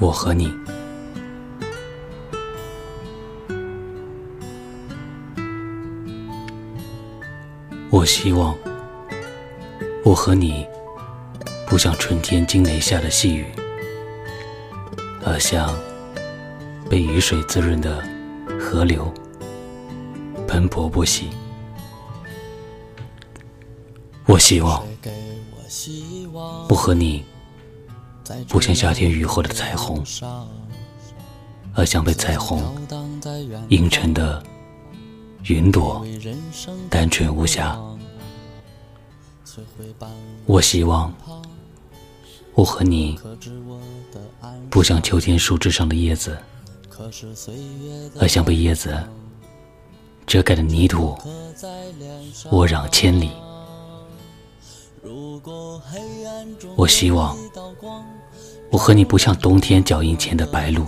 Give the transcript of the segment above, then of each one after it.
我和你，我希望我和你不像春天惊雷下的细雨，而像被雨水滋润的河流，奔波不息。我希望我和你。不像夏天雨后的彩虹，而像被彩虹映衬的云朵，单纯无瑕。我希望我和你不像秋天树枝上的叶子，而像被叶子遮盖的泥土，我壤千里。我希望我和你不像冬天脚印前的白鹭，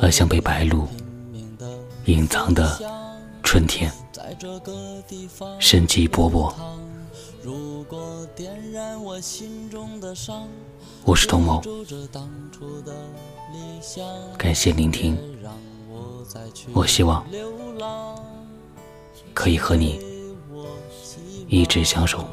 而像被白鹭隐藏的春天，生机勃勃。我是童某，感谢聆听。我希望可以和你一直相守。